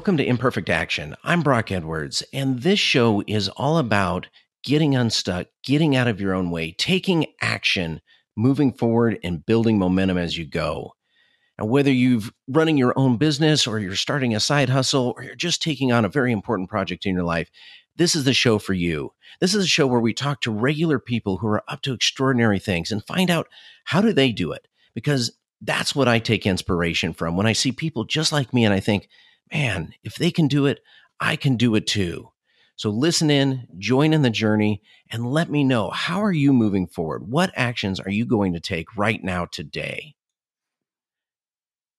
Welcome to Imperfect Action. I'm Brock Edwards, and this show is all about getting unstuck, getting out of your own way, taking action, moving forward, and building momentum as you go. And whether you've running your own business or you're starting a side hustle or you're just taking on a very important project in your life, this is the show for you. This is a show where we talk to regular people who are up to extraordinary things and find out how do they do it? Because that's what I take inspiration from when I see people just like me and I think, man, if they can do it, I can do it too. So listen in, join in the journey, and let me know how are you moving forward? What actions are you going to take right now today?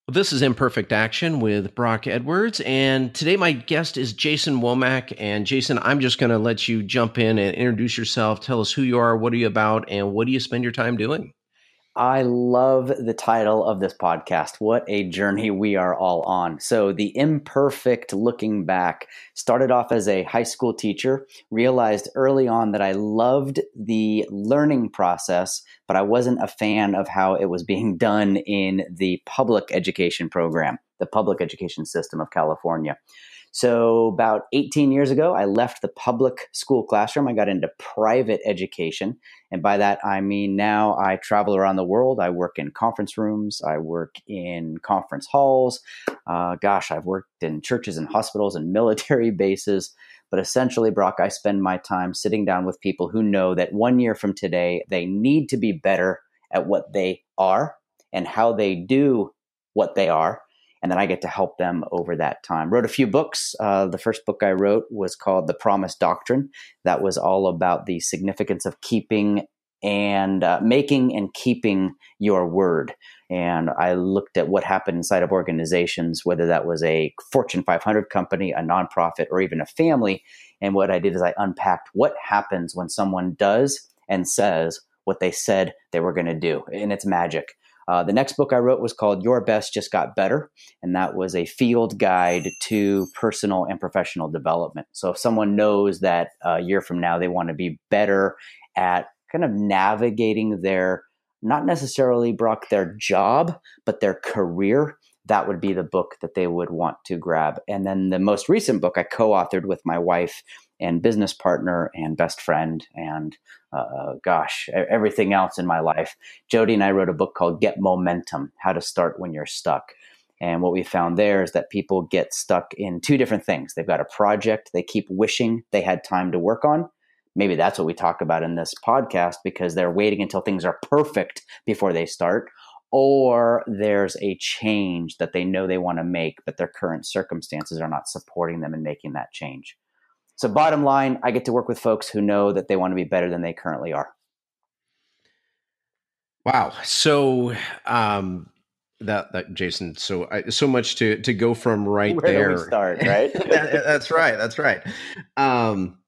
This is Imperfect Action with Brock Edwards, and today my guest is Jason Womack. And Jason, I'm just going to let you jump in and introduce yourself. Tell us who you are, what are you about, and what do you spend your time doing? I love the title of this podcast. What a journey we are all on. So, the imperfect looking back started off as a high school teacher, realized early on that I loved the learning process, but I wasn't a fan of how it was being done in the public education program, the public education system of California. So, about 18 years ago, I left the public school classroom. I got into private education. And by that, I mean now I travel around the world. I work in conference rooms, I work in conference halls. Uh, gosh, I've worked in churches and hospitals and military bases. But essentially, Brock, I spend my time sitting down with people who know that one year from today, they need to be better at what they are and how they do what they are and then I get to help them over that time. Wrote a few books. Uh, the first book I wrote was called The Promise Doctrine. That was all about the significance of keeping and uh, making and keeping your word. And I looked at what happened inside of organizations, whether that was a Fortune 500 company, a nonprofit, or even a family. And what I did is I unpacked what happens when someone does and says what they said they were going to do. And it's magic. Uh, the next book I wrote was called Your Best Just Got Better, and that was a field guide to personal and professional development. So if someone knows that a year from now they want to be better at kind of navigating their, not necessarily, Brock, their job, but their career, that would be the book that they would want to grab. And then the most recent book I co authored with my wife and business partner and best friend and uh, gosh, everything else in my life. Jody and I wrote a book called Get Momentum How to Start When You're Stuck. And what we found there is that people get stuck in two different things. They've got a project they keep wishing they had time to work on. Maybe that's what we talk about in this podcast because they're waiting until things are perfect before they start. Or there's a change that they know they want to make, but their current circumstances are not supporting them in making that change. So, bottom line, I get to work with folks who know that they want to be better than they currently are. Wow. So, um, that that Jason, so I, so much to to go from right Where there. start right. that, that's right. That's right. Um,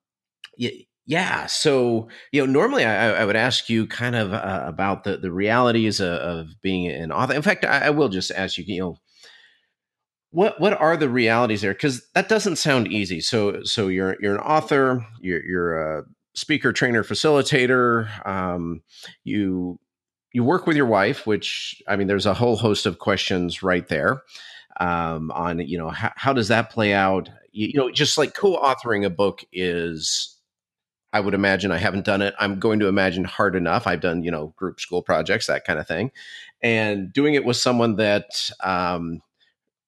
yeah, yeah. So you know, normally I, I would ask you kind of uh, about the the realities of, of, being an author. In fact, I, I will just ask you, you know, what what are the realities there? Because that doesn't sound easy. So so you're you're an author, you're you're a speaker, trainer, facilitator. Um, you you work with your wife, which I mean, there's a whole host of questions right there um, on you know how, how does that play out. You, you know, just like co-authoring a book is I would imagine I haven't done it. I'm going to imagine hard enough. I've done, you know, group school projects, that kind of thing. And doing it with someone that um,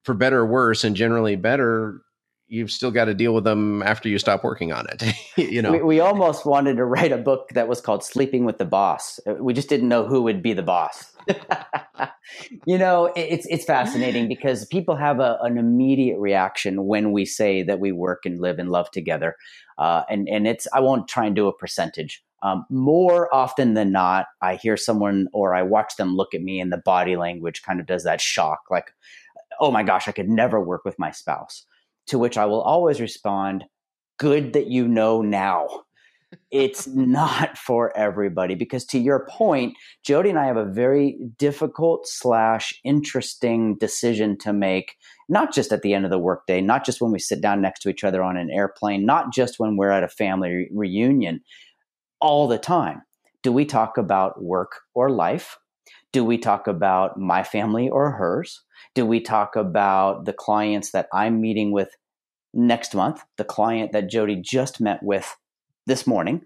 for better or worse, and generally better, you've still got to deal with them after you stop working on it. you know, we, we, almost wanted to write a book that was called "Sleeping with the Boss." Uh, we just didn't know who would be the boss. you know, it's it's fascinating because people have a, an immediate reaction when we say that we work and live and love together, uh, and and it's I won't try and do a percentage. Um, more often than not, I hear someone or I watch them look at me, and the body language kind of does that shock, like oh my gosh, I could never work with my spouse. To which I will always respond, good that you know now. it's not for everybody because to your point, Jody and I have a very difficult slash interesting decision to make, not just at the end of the workday, not just when we sit down next to each other on an airplane, not just when we're at a family re- reunion, all the time. Do we talk about work or life? Do we talk about my family or hers? Do we talk about the clients that I'm meeting with next month, the client that Jody just met with this morning?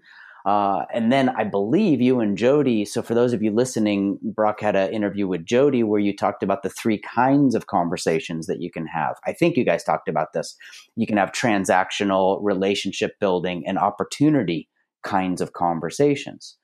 Uh, and then I believe you and Jody. So for those of you listening, Brock had an interview with Jody where you talked about the three kinds of conversations that you can have. I think you guys talked about this. You can have transactional, relationship building, and opportunity kinds of conversations.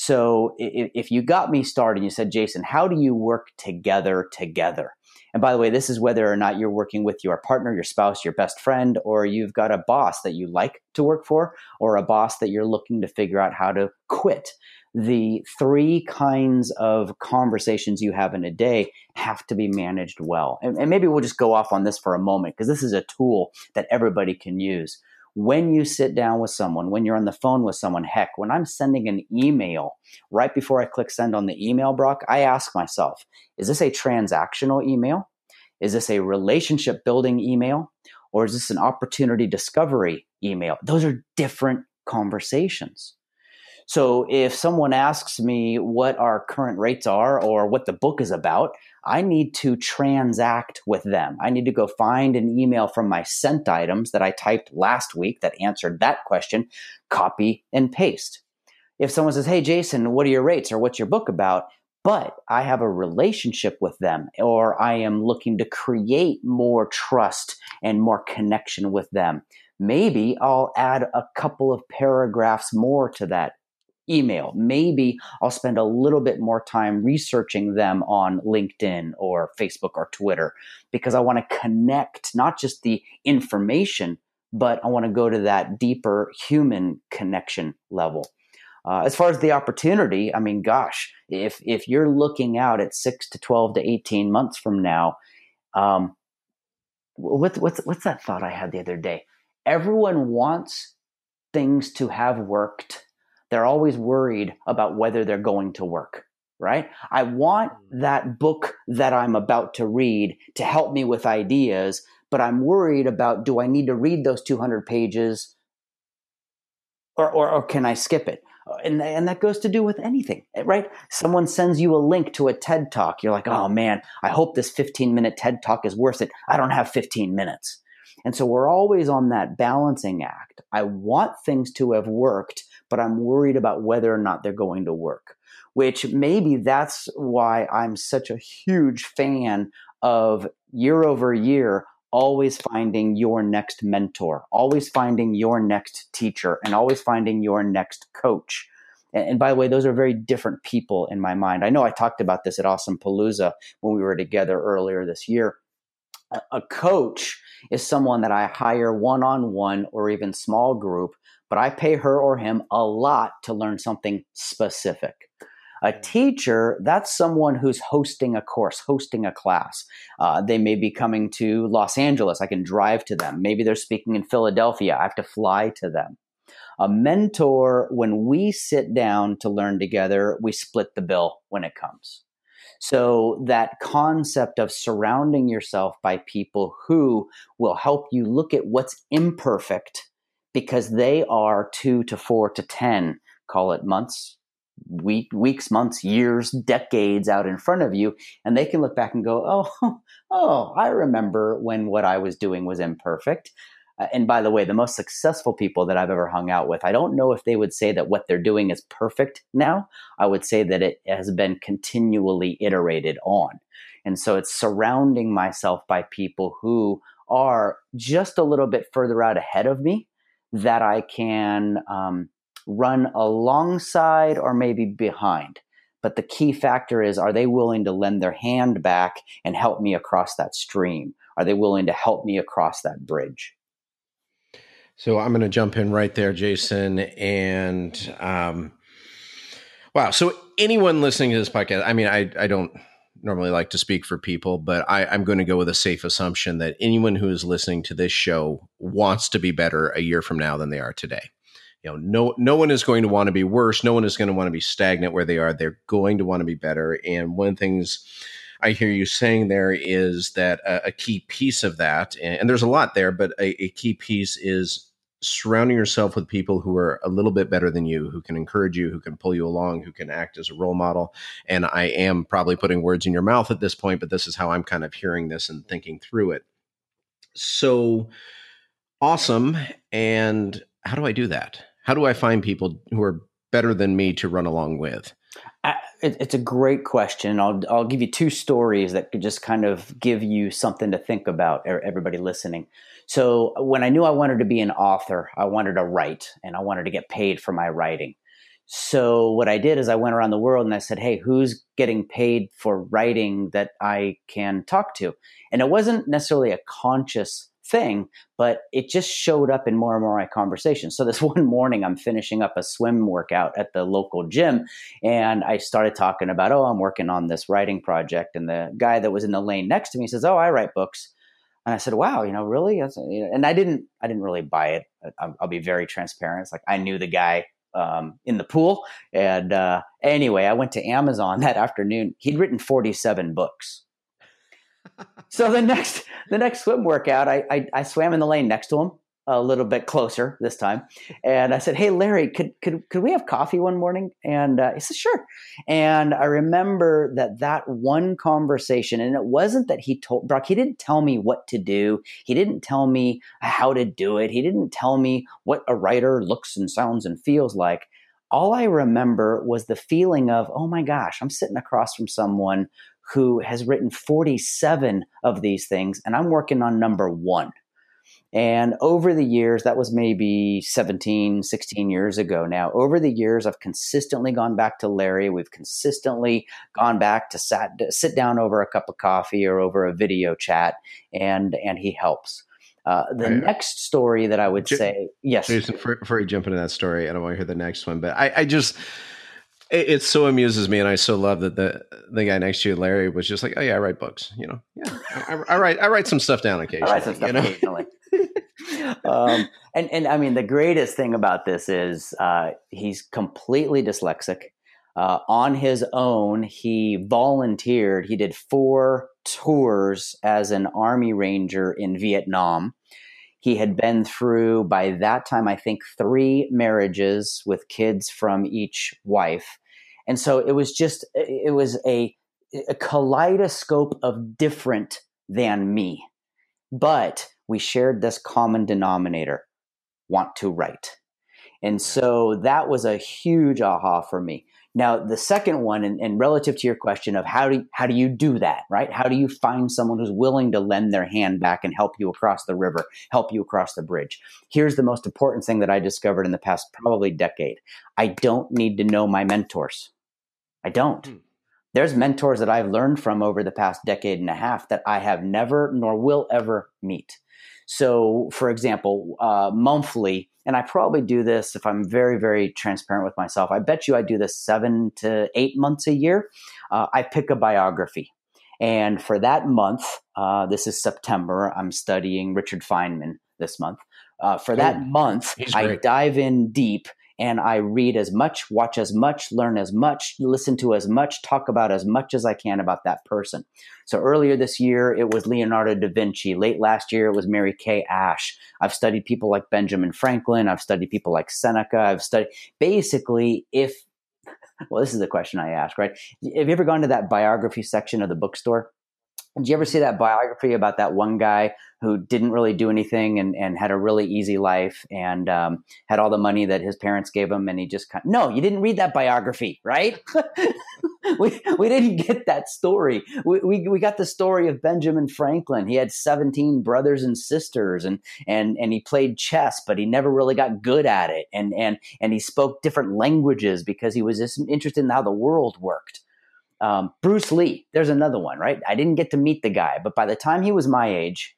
So if, you got me started, and you said, Jason, how do you work together together? And by the way, this is whether or not you're working with your partner, your spouse, your best friend, or you've got a boss that you like to work for, or a boss that you're looking to figure out how to quit. The three kinds of conversations you have in a day have to be managed well. And, and maybe we'll just go off on this for a moment because this is a tool that everybody can use when you sit down with someone, when you're on the phone with someone, heck, when I'm sending an email, right before I click send on the email, Brock, I ask myself, is this a transactional email? Is this a relationship building email? Or is this an opportunity discovery email? Those are different conversations. So if someone asks me what our current rates are or what the book is about, I need to transact with them. I need to go find an email from my sent items that I typed last week that answered that question, copy and paste. If someone says, Hey, Jason, what are your rates or what's your book about? But I have a relationship with them, or I am looking to create more trust and more connection with them. Maybe I'll add a couple of paragraphs more to that email. Maybe I'll spend a little bit more time researching them on LinkedIn or Facebook or Twitter because I want to connect not just the information, but I want to go to that deeper human connection level. Uh, as far as the opportunity, I mean, gosh, if if you're looking out at six to twelve to eighteen months from now, um, what's what's what's that thought I had the other day? Everyone wants things to have worked they're always worried about whether they're going to work, right? I want mm. that book that I'm about to read to help me with ideas, but I'm worried about do I need to read those 200 pages or, or, or can I skip it? And, and that goes to do with anything, right? Someone sends you a link to a TED talk. You're like, oh man, I hope this 15 minute TED talk is worth it. I don't have 15 minutes. And so we're always on that balancing act. I want things to have worked, but I'm worried about whether or not they're going to work. Which maybe that's why I'm such a huge fan of year over year always finding your next mentor, always finding your next teacher, and always finding your next coach. And, by the way, those are very different people in my mind. I know I talked about this at Awesome Palooza when we were together earlier this year. A coach is someone that I hire one on one or even small group but I pay her or him a lot to learn something specific. A teacher, that's someone who's hosting a course, hosting a class. Uh, they may be coming to Los Angeles. I can drive to them. Maybe they're speaking in Philadelphia. I have to fly to them. A mentor, when we sit down to learn together, we split the bill when it comes. So, that concept of surrounding yourself by people who will help you look at what's imperfect because they are two to four to 10, call it months, week, weeks, months, years, decades out in front of you. And they can look back and go, oh, oh, I remember when what I was doing was imperfect. Uh, and by the way, the most successful people that I've ever hung out with, I don't know if they would say that what they're doing is perfect now. I would say that it has been continually iterated on. And so it's surrounding myself by people who are just a little bit further out ahead of me that I can um, run alongside or maybe behind. But the key factor is are they willing to lend their hand back and help me across that stream? Are they willing to help me across that bridge? So I'm going to jump in right there, Jason. And um, wow. So anyone listening to this podcast, I mean, I, I don't normally like to speak for people, but I, I'm going to go with a safe assumption that anyone who is listening to this show wants to be better a year from now than they are today. You know, no no one is going to want to be worse. No one is going to want to be stagnant where they are. They're going to want to be better. And one of things I hear you saying there is that a, a key piece of that, and, and, there's a lot there, but a, a key piece is surrounding yourself with people who are a little bit better than you, who can encourage you, who can pull you along, who can act as a role model. And I am probably putting words in your mouth at this point, but this is how I'm kind of hearing this and thinking through it. So awesome. And how do I do that? How do I find people who are better than me to run along with? it's a great question. I'll I'll give you two stories that could just kind of give you something to think about. Everybody listening. So uh, when I knew I wanted to be an author, I wanted to write, and I wanted to get paid for my writing. So what I did is I went around the world and I said, "Hey, who's getting paid for writing that I can talk to?" And it wasn't necessarily a conscious thing, but it just showed up in more and more my conversations. So this one morning, I'm finishing up a swim workout at the local gym, and I started talking about, oh, I'm working on this writing project, and the guy that was in the lane next to me says, oh, I write books. And I said, "Wow, you know, really?" And I didn't, I didn't really buy it. I'll, I'll be very transparent. It's like I knew the guy um, in the pool, and uh, anyway, I went to Amazon that afternoon. He'd written forty-seven books so the next the next swim workout, I, I, I swam in the lane next to him a little bit closer this time, and I said, "Hey, Larry, could could could we have coffee one morning?" And uh, he said, "Sure." And I remember that that one conversation, and it wasn't that he told Brock. He didn't tell me what to do. He didn't tell me how to do it. He didn't tell me what a writer looks and sounds and feels like all I remember was the feeling of, oh my gosh, I'm sitting across from someone who has written 47 of these things, and I'm working on number one. And over the years, that was maybe 17, 16 years ago now. Over the years, I've consistently gone back to Larry. We've consistently gone back to sat, sit down over a cup of coffee or over a video chat, and, and he helps. Uh, the right. next story that I would J- say, yes. Jason, before, you jump into that story, I don't want to hear the next one, but I, I just, it, it, so amuses me, and I so love that the the guy next to you, Larry, was just like, "Oh yeah, I write books. You know, yeah, I, I write I write some stuff down occasionally. I write some stuff you know? occasionally." Um, and and I mean, the greatest thing about this is uh, he's completely dyslexic. Uh, on his own, he volunteered. He did four tours as an army ranger in Vietnam. He had been through, by that time, I think, three marriages with kids from each wife. And so it was just, it was a, a kaleidoscope of different than me. But we shared this common denominator want to write. And so that was a huge aha for me. Now, the second one, and, and, relative to your question of how do how do you do that, right? How do you find someone who's willing to lend their hand back and help you across the river, help you across the bridge? Here's the most important thing that I discovered in the past probably decade. I don't need to know my mentors. I don't. Hmm. There's mentors that I've learned from over the past decade and a half that I have never nor will ever meet. So, for example, uh, monthly and I probably do this if I'm very, very transparent with myself. I bet you I do this seven to eight months a year. Uh, I pick a biography. And for that month, uh, this is September, I'm studying Richard Feynman this month. Uh, for that oh, month, I dive in deep and I read as much, watch as much, learn as much, listen to as much, talk about as much as I can about that person. So earlier this year, it was Leonardo da Vinci. Late last year, it was Mary Kay Ash. I've studied people like Benjamin Franklin. I've studied people like Seneca. I've studied basically if, well, this is the question I ask, right? Have you ever gone to that biography section of the bookstore? Did you ever see that biography about that one guy who didn't really do anything and, and had a really easy life and um, had all the money that his parents gave him and he just kind of, no you didn't read that biography right? We, we didn't get that story. We, we, we got the story of benjamin franklin. He had 17 brothers and sisters and, and, and he played chess but he never really got good at it. And, and, and he spoke different languages because he was just interested in how the world worked. Um, Bruce Lee, there's another one, right? I didn't get to meet the guy, but by the time he was my age,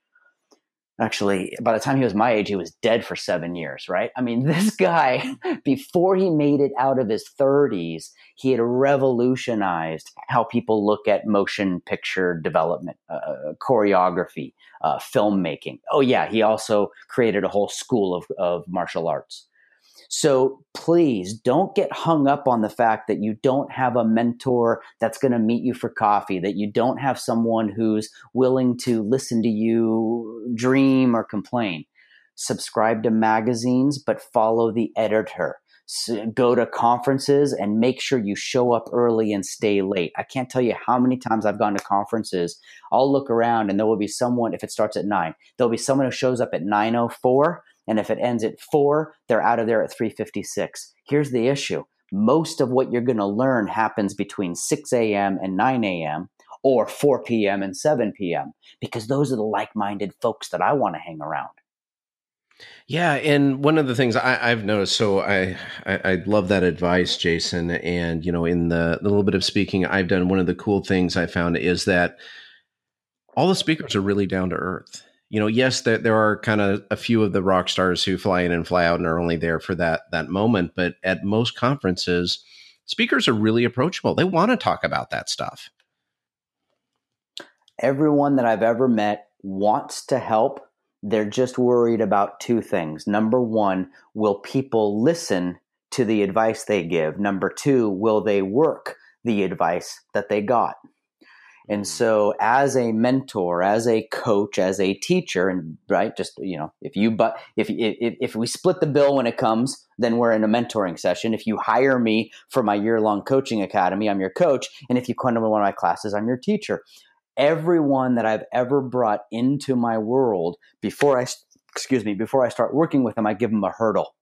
actually, by the time he was my age, he was dead for seven years, right? I mean, this guy, before he made it out of his 30s, he had revolutionized how people look at motion picture development, uh, uh, choreography, uh, filmmaking. Oh, yeah, he also created a whole school of, of martial arts. So please don't get hung up on the fact that you don't have a mentor that's going to meet you for coffee, that you don't have someone who's willing to listen to you dream or complain. subscribe to magazines, but follow the editor. Go to conferences and make sure you show up early and stay late. I can't tell you how many times I've gone to conferences. I'll look around and there will be someone, if it starts at nine, there'll be someone who shows up at 904. And if it ends at four, they're out of there at 356. Here's the issue. Most of what you're going to learn happens between 6 a.m. and 9 a.m or 4 p.m. and 7 p.m. because those are the like minded folks that I want to hang around. Yeah, and one of the things I, have noticed, so I, I, I love that advice, Jason. And you know, in the, the little bit of speaking I've done, one of the cool things I found is that all the speakers are really down to earth. You know, yes, there, there are kind of a few of the rock stars who fly in and fly out and are only there for that that moment. But at most conferences, speakers are really approachable. They want to talk about that stuff everyone that I've ever met wants to help. They're just worried about two things. Number one, will people listen to the advice they give? Number two, will they work the advice that they got? And so, as a mentor, as a coach, as a teacher, and right, just you know, if you but if if if we split the bill when it comes, then we're in a mentoring session. If you hire me for my year long coaching academy, I'm your coach, and if you come to one of my classes, I'm your teacher everyone that I've ever brought into my world before I excuse me before I start working with them I give them a hurdle.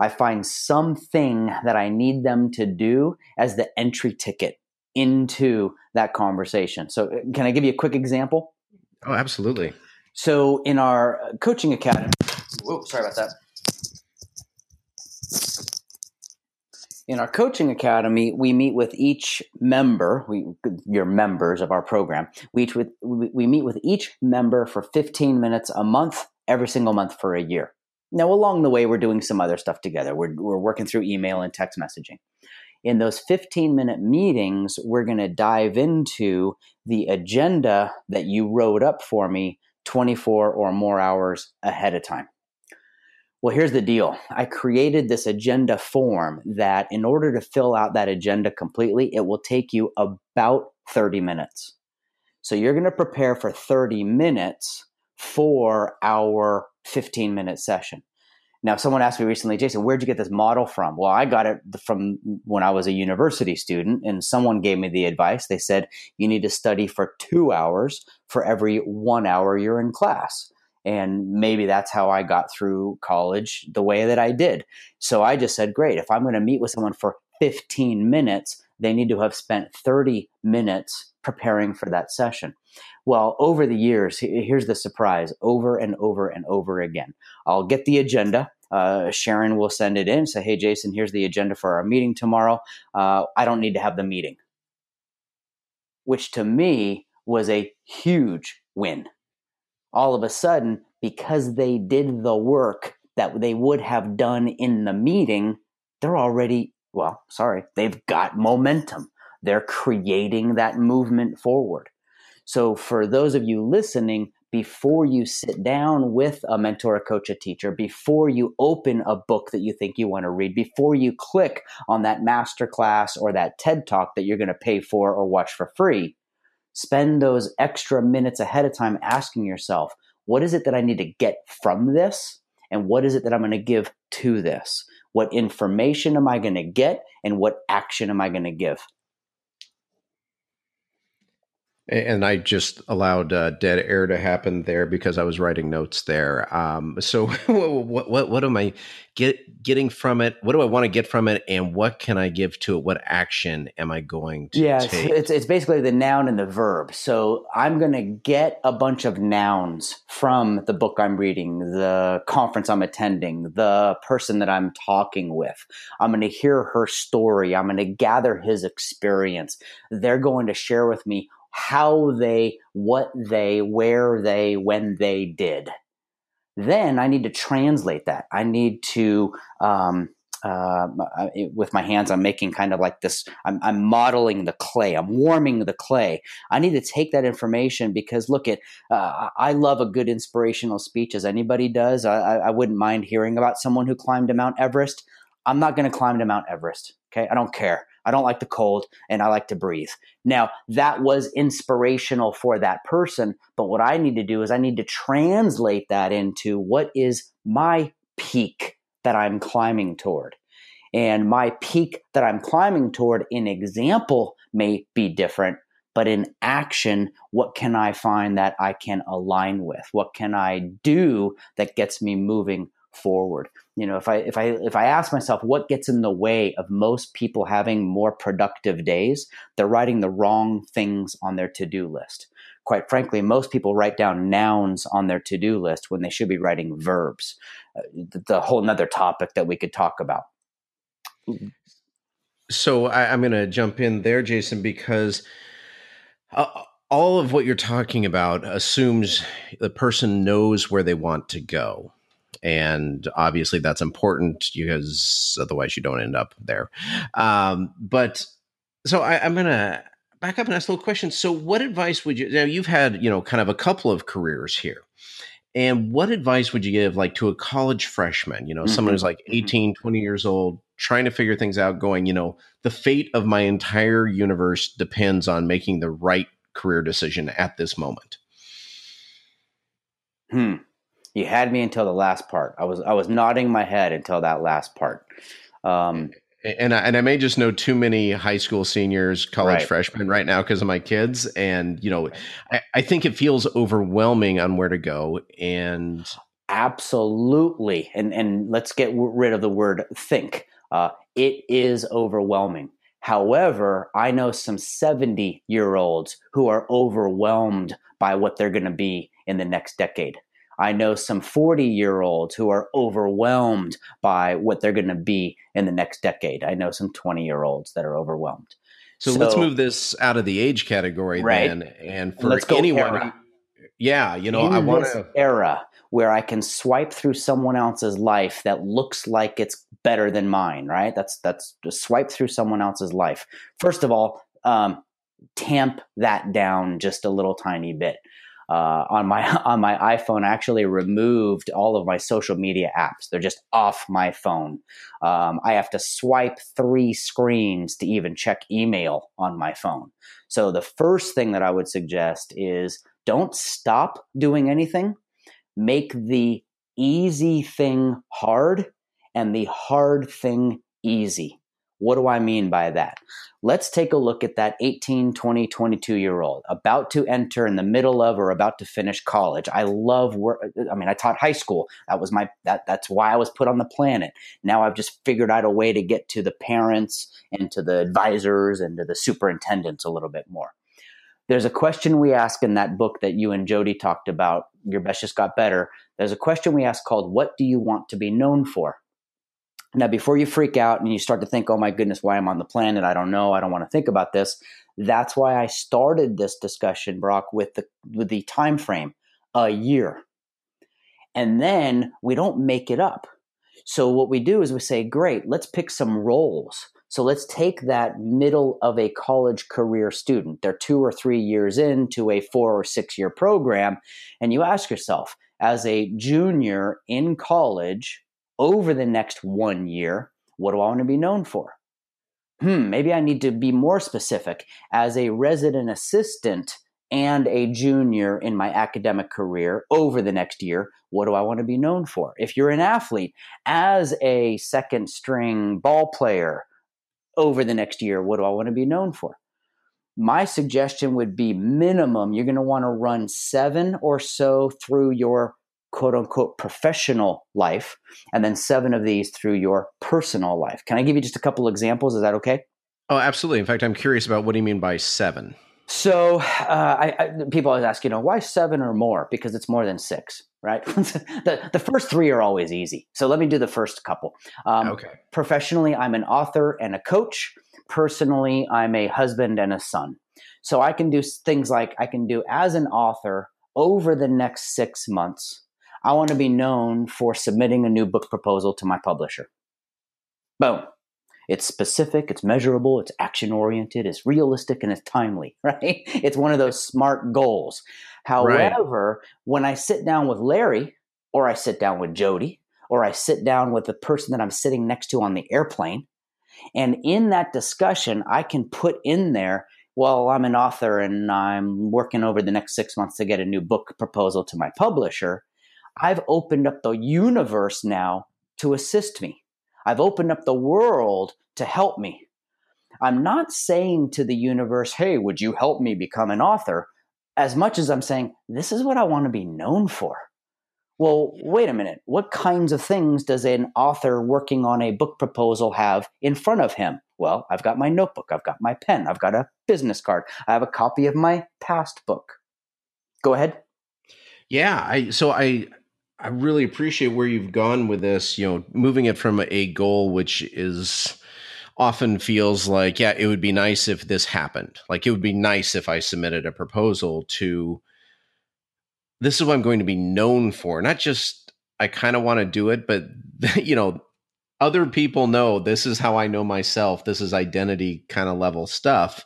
I find something that I need them to do as the entry ticket into that conversation. So uh, can I give you a quick example? Oh, absolutely. So in our coaching academy, sorry about that. in our coaching academy, we meet with each member, we, your members of our program. We, each with, we meet with each member for 15 minutes a month, every single month for a year. Now, along the way, we're doing some other stuff together. We're, we're working through email and text messaging. In those 15 minute meetings, we're going to dive into the agenda that you wrote up for me 24 or more hours ahead of time. Well, here's the deal. I created this agenda form that, in order to fill out that agenda completely, it will take you about 30 minutes. So you're going to prepare for 30 minutes for our 15 minute session. Now, someone asked me recently, Jason, where'd you get this model from? Well, I got it from when I was a university student, and someone gave me the advice. They said, you need to study for two hours for every one hour you're in class. And maybe that's how I got through college the way that I did. So I just said, great, if I'm going to meet with someone for 15 minutes, they need to have spent 30 minutes preparing for that session. Well, over the years, here's the surprise over and over and over again. I'll get the agenda. Uh, Sharon will send it in, say, hey, Jason, here's the agenda for our meeting tomorrow. Uh, I don't need to have the meeting, which to me was a huge win all of a sudden, because they did the work that they would have done in the meeting, they're already, well, sorry, they've got momentum. They're creating that movement forward. So, for those of you listening, before you sit down with a mentor, a coach, a teacher, before you open a book that you think you want to read, before you click on that master class or that TED talk that you're going to pay for or watch for free, spend those extra minutes ahead of time asking yourself, what is it that I need to get from this? And what is it that I'm going to give to this? What information am I going to get? And what action am I going to give? And I just allowed uh, dead air to happen there because I was writing notes there. Um, so, what, what, what am I get getting from it? What do I want to get from it? And what can I give to it? What action am I going to yeah, take? It's, it's basically the noun and the verb. So, I'm going to get a bunch of nouns from the book I'm reading, the conference I'm attending, the person that I'm talking with. I'm going to hear her story. I'm going to gather his experience. They're going to share with me how they, what they, where they, when they did. Then I need to translate that. I need to, um, uh, with my hands, I'm making kind of like this. I'm, I'm, modeling the clay. I'm warming the clay. I need to take that information because look at. Uh, I love a good inspirational speech, as anybody does. I, I wouldn't mind hearing about someone who climbed to Mount Everest. I'm not going to climb to Mount Everest. Okay, I don't care. I don't like the cold and I like to breathe. Now, that was inspirational for that person, but what I need to do is I need to translate that into what is my peak that I'm climbing toward. And my peak that I'm climbing toward in example may be different, but in action, what can I find that I can align with? What can I do that gets me moving forward? You know, if I if I if I ask myself what gets in the way of most people having more productive days, they're writing the wrong things on their to-do list. Quite frankly, most people write down nouns on their to-do list when they should be writing verbs. Uh, the whole nother topic that we could talk about. So I, am going to jump in there, Jason, because uh, all of what you're talking about assumes the person knows where they want to go. And obviously, that's important because otherwise, you don't end up there. Um, but so I, I'm going to back up and ask a little question. So, what advice would you? Now, you've had you know kind of a couple of careers here. And what advice would you give like to a college freshman, you know, mm-hmm. someone who's like mm-hmm. 18, 20 years old, trying to figure things out, going, you know, the fate of my entire universe depends on making the right career decision at this moment? Hmm. You had me until the last part. I was I was nodding my head until that last part. Um, and I, and I may just know too many high school seniors, college right. freshmen right now because of my kids, and you know, I, I think it feels overwhelming on where to go. And absolutely, and and let's get rid of the word think. Uh, it is overwhelming. However, I know some 70 year olds who are overwhelmed by what they're going to be in the next decade. I know some 40 year olds who are overwhelmed by what they're going to be in the next decade. I know some 20 year olds that are overwhelmed. So, so, let's move this out of the age category right. then. And for and anyone, era. yeah, you know, in I want to era where I can swipe through someone else's life that looks like it's better than mine, right? That's that's just swipe through someone else's life. First of all, um, tamp that down just a little tiny bit. Uh, on my on my iPhone, I actually removed all of my social media apps. They're just off my phone. Um, I have to swipe three screens to even check email on my phone. So the first thing that I would suggest is don't stop doing anything make the easy thing hard and the hard thing easy. What do I mean by that? Let's take a look at that 18, 20, 22 year old about to enter in the middle of or about to finish college. I love work. I mean, I taught high school. That was my, that, that's why I was put on the planet. Now I've just figured out a way to get to the parents and to the advisors and to the superintendents a little bit more. There's a question we ask in that book that you and Jody talked about, Your Best Just Got Better. There's a question we ask called, What do you want to be known for? Now, before you freak out and you start to think, oh my goodness, why I'm on the planet, I don't know, I don't want to think about this. That's why I started this discussion, Brock, with the with the time frame, a year. And then we don't make it up. So what we do is we say, great, let's pick some roles. So let's take that middle of a college career student. They're two or three years into a four or six year program. And you ask yourself, as a junior in college over the next one year, what do I want to be known for? Hmm, maybe I need to be more specific. As a resident assistant and a junior in my academic career over the next year, what do I want to be known for? If you're an athlete, as a second string ball player, over the next year? What do I want to be known for? My suggestion would be minimum, you're going to want to run seven or so through your quote unquote professional life, and then seven of these through your personal life. Can I give you just a couple examples? Is that okay? Oh, absolutely. In fact, I'm curious about what do you mean by seven? So uh, I, I, people always ask, you know, why seven or more? Because it's more than six, right? the, the first three are always easy. So let me do the first couple. Um, okay. Professionally, I'm an author and a coach. Personally, I'm a husband and a son. So I can do things like I can do as an author over the next six months. I want to be known for submitting a new book proposal to my publisher. Boom. It's specific, it's measurable, it's action oriented, it's realistic, and it's timely, right? It's one of those smart goals. However, right. when I sit down with Larry, or I sit down with Jody, or I sit down with the person that I'm sitting next to on the airplane, And in that discussion, I can put in there, well, I'm an author and I'm working over the next six months to get a new book proposal to my publisher. I've opened up the universe now to assist me. I've opened up the world to help me. I'm not saying to the universe, hey, would you help me become an author? As much as I'm saying, this is what I want to be known for. Well, wait a minute. What kinds of things does an author working on a book proposal have in front of him? Well, I've got my notebook, I've got my pen, I've got a business card, I have a copy of my past book. Go ahead. Yeah, I so I I really appreciate where you've gone with this, you know, moving it from a goal which is often feels like, yeah, it would be nice if this happened. Like it would be nice if I submitted a proposal to this is what I'm going to be known for. Not just I kind of want to do it, but you know, other people know this is how I know myself. This is identity kind of level stuff.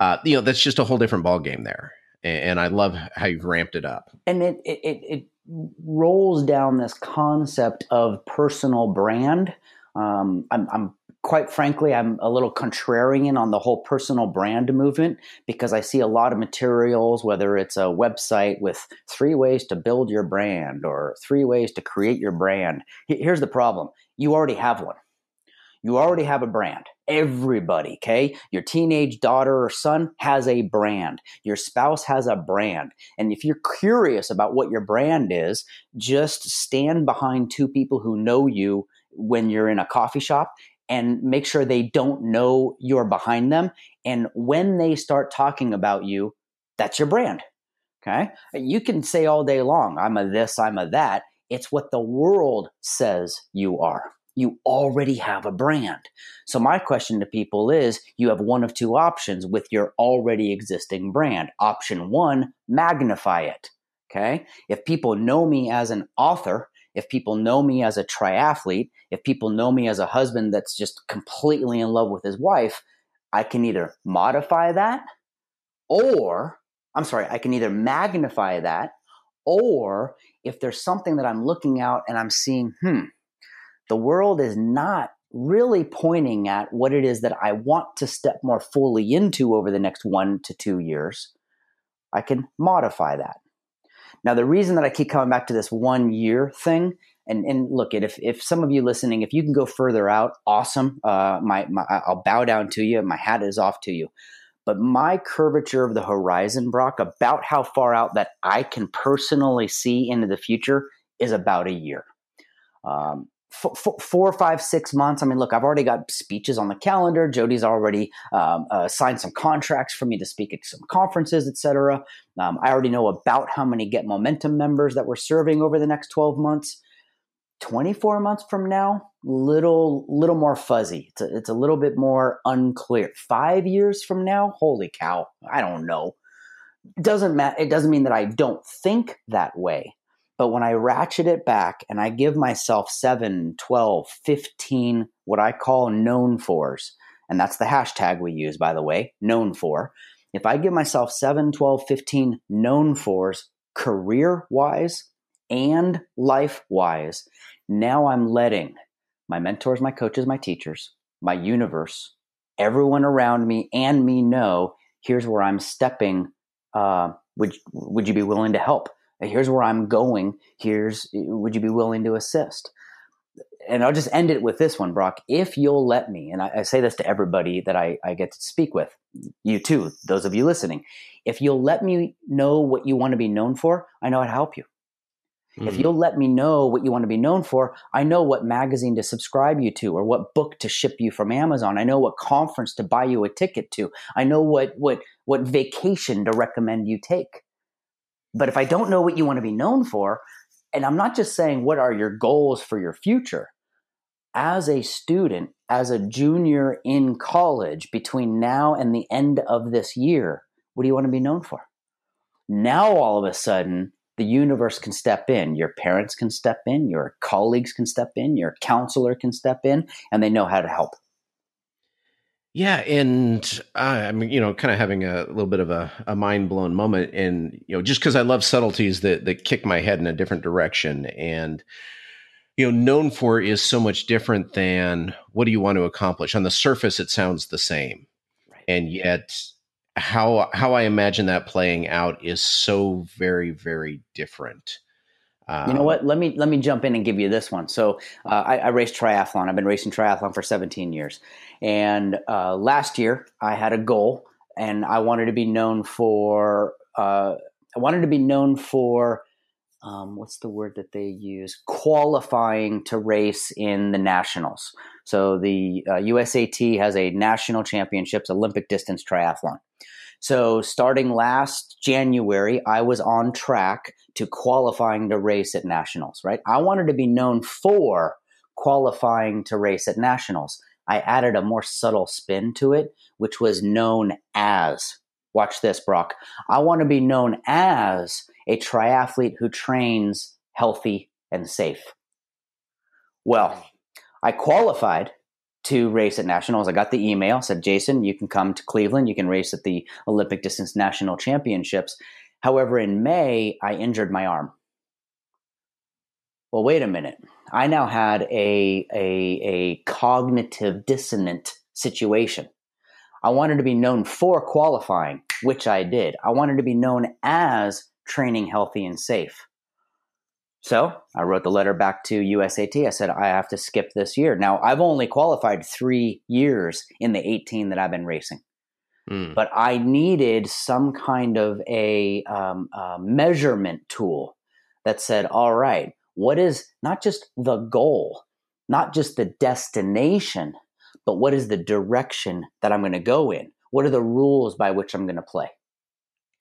Uh, you know, that's just a whole different ball game there. And, I love how you've ramped it up. And it, it, it rolls down this concept of personal brand. Um, I'm, I'm quite frankly, I'm a little contrarian on the whole personal brand movement because I see a lot of materials, whether it's a website with three ways to build your brand or three ways to create your brand. Here's the problem you already have one. You already have a brand. Everybody, okay? Your teenage daughter or son has a brand. Your spouse has a brand. And if you're curious about what your brand is, just stand behind two people who know you when you're in a coffee shop and make sure they don't know you're behind them. And when they start talking about you, that's your brand. Okay. You can say all day long, I'm a this, I'm a that. It's what the world says you are. You already have a brand. So, my question to people is you have one of two options with your already existing brand. Option one, magnify it. Okay. If people know me as an author, if people know me as a triathlete, if people know me as a husband that's just completely in love with his wife, I can either modify that or, I'm sorry, I can either magnify that or if there's something that I'm looking out and I'm seeing, hmm, the world is not really pointing at what it is that I want to step more fully into over the next one to two years, I can modify that. Now, the reason that I keep coming back to this one year thing, and, and look, if, if some of you listening, if you can go further out, awesome. Uh, my, my, I'll bow down to you. My hat is off to you. But my curvature of the horizon, Brock, about how far out that I can personally see into the future is about a year. Um, f- four, five, six months. I mean, look, I've already got speeches on the calendar. Jody's already um, uh, signed some contracts for me to speak at some conferences, etc. Um, I already know about how many Get Momentum members that we're serving over the next 12 months. 24 months from now, little little more fuzzy. It's a, it's a little bit more unclear. Five years from now, holy cow, I don't know. Doesn't matter. It doesn't mean that I don't think that way. But when I ratchet it back and I give myself 7, 12, 15, what I call known fors, and that's the hashtag we use, by the way, known for. If I give myself 7, 12, 15 known fors career wise and life wise, now I'm letting my mentors, my coaches, my teachers, my universe, everyone around me, and me know here's where I'm stepping. Uh, would, would you be willing to help? Here's where I'm going. Here's, would you be willing to assist? And I'll just end it with this one, Brock. If you'll let me, and I, I say this to everybody that I, I get to speak with, you too, those of you listening, if you'll let me know what you want to be known for, I know how to help you. Mm. If hmm. you'll let me know what you want to be known for, I know what magazine to subscribe you to or what book to ship you from Amazon. I know what conference to buy you a ticket to. I know what what what vacation to recommend you take. But if I don't know what you want to be known for, and I'm not just saying what are your goals for your future, as a student, as a junior in college, between now and the end of this year, what do you want to be known for? Now, all of a sudden, the universe can step in. Your parents can step in, your colleagues can step in, your counselor can step in, and they know how to help. Yeah, and uh, I'm you know kind of having a little bit of a, a mind blown moment, and you know just because I love subtleties that that kick my head in a different direction, and you know known for is so much different than what do you want to accomplish on the surface it sounds the same right. and yet how how i imagine that playing out is so very very different um, you know what? Let me let me jump in and give you this one. So uh, I, I raced triathlon. I've been racing triathlon for 17 years, and uh, last year I had a goal, and I wanted to be known for. Uh, I wanted to be known for um, what's the word that they use? Qualifying to race in the nationals. So the uh, USAT has a national championships Olympic distance triathlon. So starting last January, I was on track to qualifying to race at nationals. Right, I wanted to be known for qualifying to race at nationals. I added a more subtle spin to it, which was known as. Watch this, Brock. I want to be known as a triathlete who trains healthy and safe. Well, I qualified to race at nationals. I got the email, said, Jason, you can come to Cleveland. You can race at the Olympic Distance National Championships. However, in May, I injured my arm. Well, wait a minute. I now had a, a, a cognitive dissonant situation. I wanted to be known for qualifying, which I did. I wanted to be known as training healthy and safe. So I wrote the letter back to USAT. I said, I have to skip this year. Now, I've only qualified three years in the 18 that I've been racing. Mm. But I needed some kind of a, um, a measurement tool that said, all right, what is not just the goal, not just the destination, but what is the direction that I'm going to go in? What are the rules by which I'm going to play?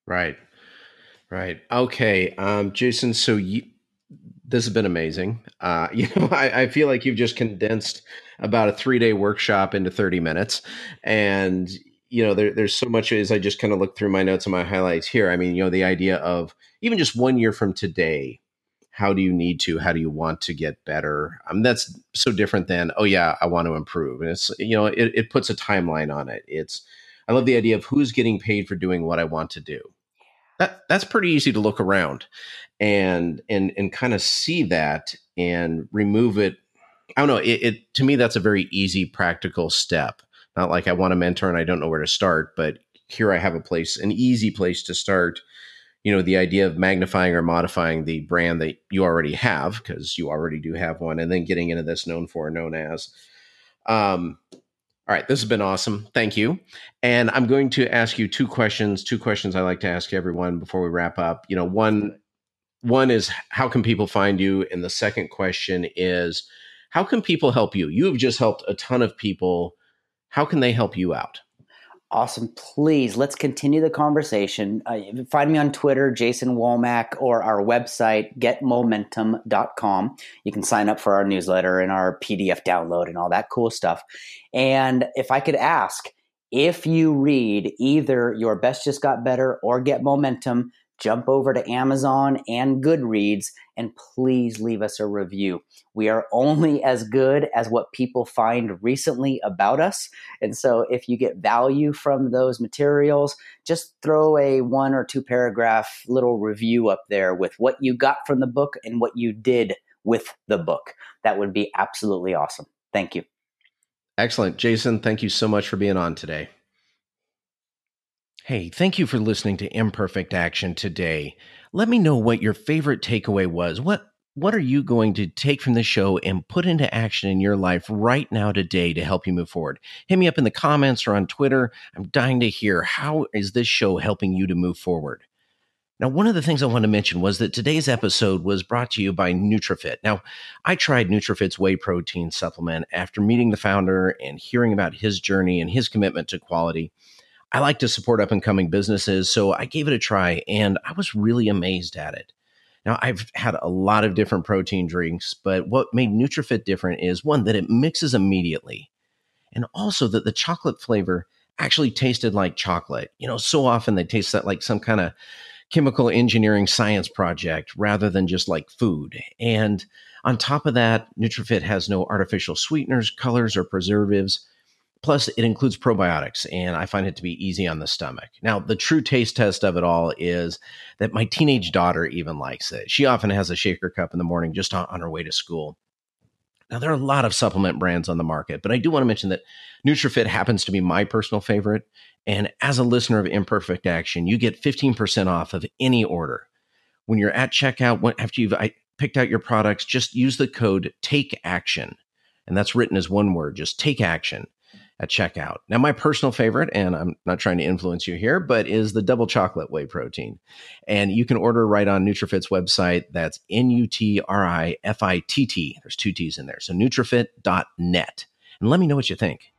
Right. Right. Okay. Um, Jason, so you, this has been amazing. Uh, you know, I, I, feel like you've just condensed about a three day workshop into 30 minutes. And, you know, there, there's so much as I just kind of look through my notes and my highlights here. I mean, you know, the idea of even just one year from today, how do you need to, how do you want to get better? Um, that's so different than, oh yeah, I want to improve. And it's, you know, it, it puts a timeline on it. It's, I love the idea of who's getting paid for doing what I want to do that that's pretty easy to look around and and and kind of see that and remove it. I don't know it, it, to me that's a very easy practical step. Not like i want a mentor and i don't know where to start but here i have a place an easy place to start you know the idea of magnifying or modifying the brand that you already have because you already do have one and then getting into this known for known as. Um all right, this has been awesome. Thank you. And I'm going to ask you two questions, two questions I like to ask everyone before we wrap up. You know, one one is how can people find you and the second question is how can people help you? You have just helped a ton of people. How can they help you out? Awesome. Please, let's continue the conversation. Uh, find me on Twitter, Jason Womack, or our website, getmomentum.com. You can sign up for our newsletter and our PDF download and all that cool stuff. And if I could ask, if you read either Your Best Just Got Better or Get Momentum, jump over to Amazon and Goodreads and please leave us a review. We are only as good as what people find recently about us. And so if you get value from those materials, just throw a one or two paragraph little review up there with what you got from the book and what you did with the book. That would be absolutely awesome. Thank you. Excellent. Jason, thank you so much for being on today. Hey, thank you for listening to Imperfect Action today. Let me know what your favorite takeaway was. What what are you going to take from the show and put into action in your life right now today to help you move forward? Hit me up in the comments or on Twitter. I'm dying to hear how is this show helping you to move forward. Now, one of the things I want to mention was that today's episode was brought to you by NutriFit. Now, I tried NutriFit's whey protein supplement after meeting the founder and hearing about his journey and his commitment to quality. I like to support up and coming businesses, so I gave it a try and I was really amazed at it. Now, I've had a lot of different protein drinks, but what made NutriFit different is one, that it mixes immediately, and also that the chocolate flavor actually tasted like chocolate. You know, so often they taste that like some kind of chemical engineering science project rather than just like food. And on top of that, NutriFit has no artificial sweeteners, colors, or preservatives. Plus, it includes probiotics, and I find it to be easy on the stomach. Now, the true taste test of it all is that my teenage daughter even likes it. She often has a shaker cup in the morning just on, on her way to school. Now, there are a lot of supplement brands on the market, but I do want to mention that NutriFit happens to be my personal favorite. And as a listener of Imperfect Action, you get 15% off of any order. When you're at checkout, after you've picked out your products, just use the code TAKE ACTION. And that's written as one word, just take action at checkout. Now, my personal favorite, and I'm not trying to influence you here, but is the double chocolate whey protein. And you can order right on NutriFit's website. That's N U T R I F I T T. There's two T's in there. So nutrifitt.net. And let me know what you think.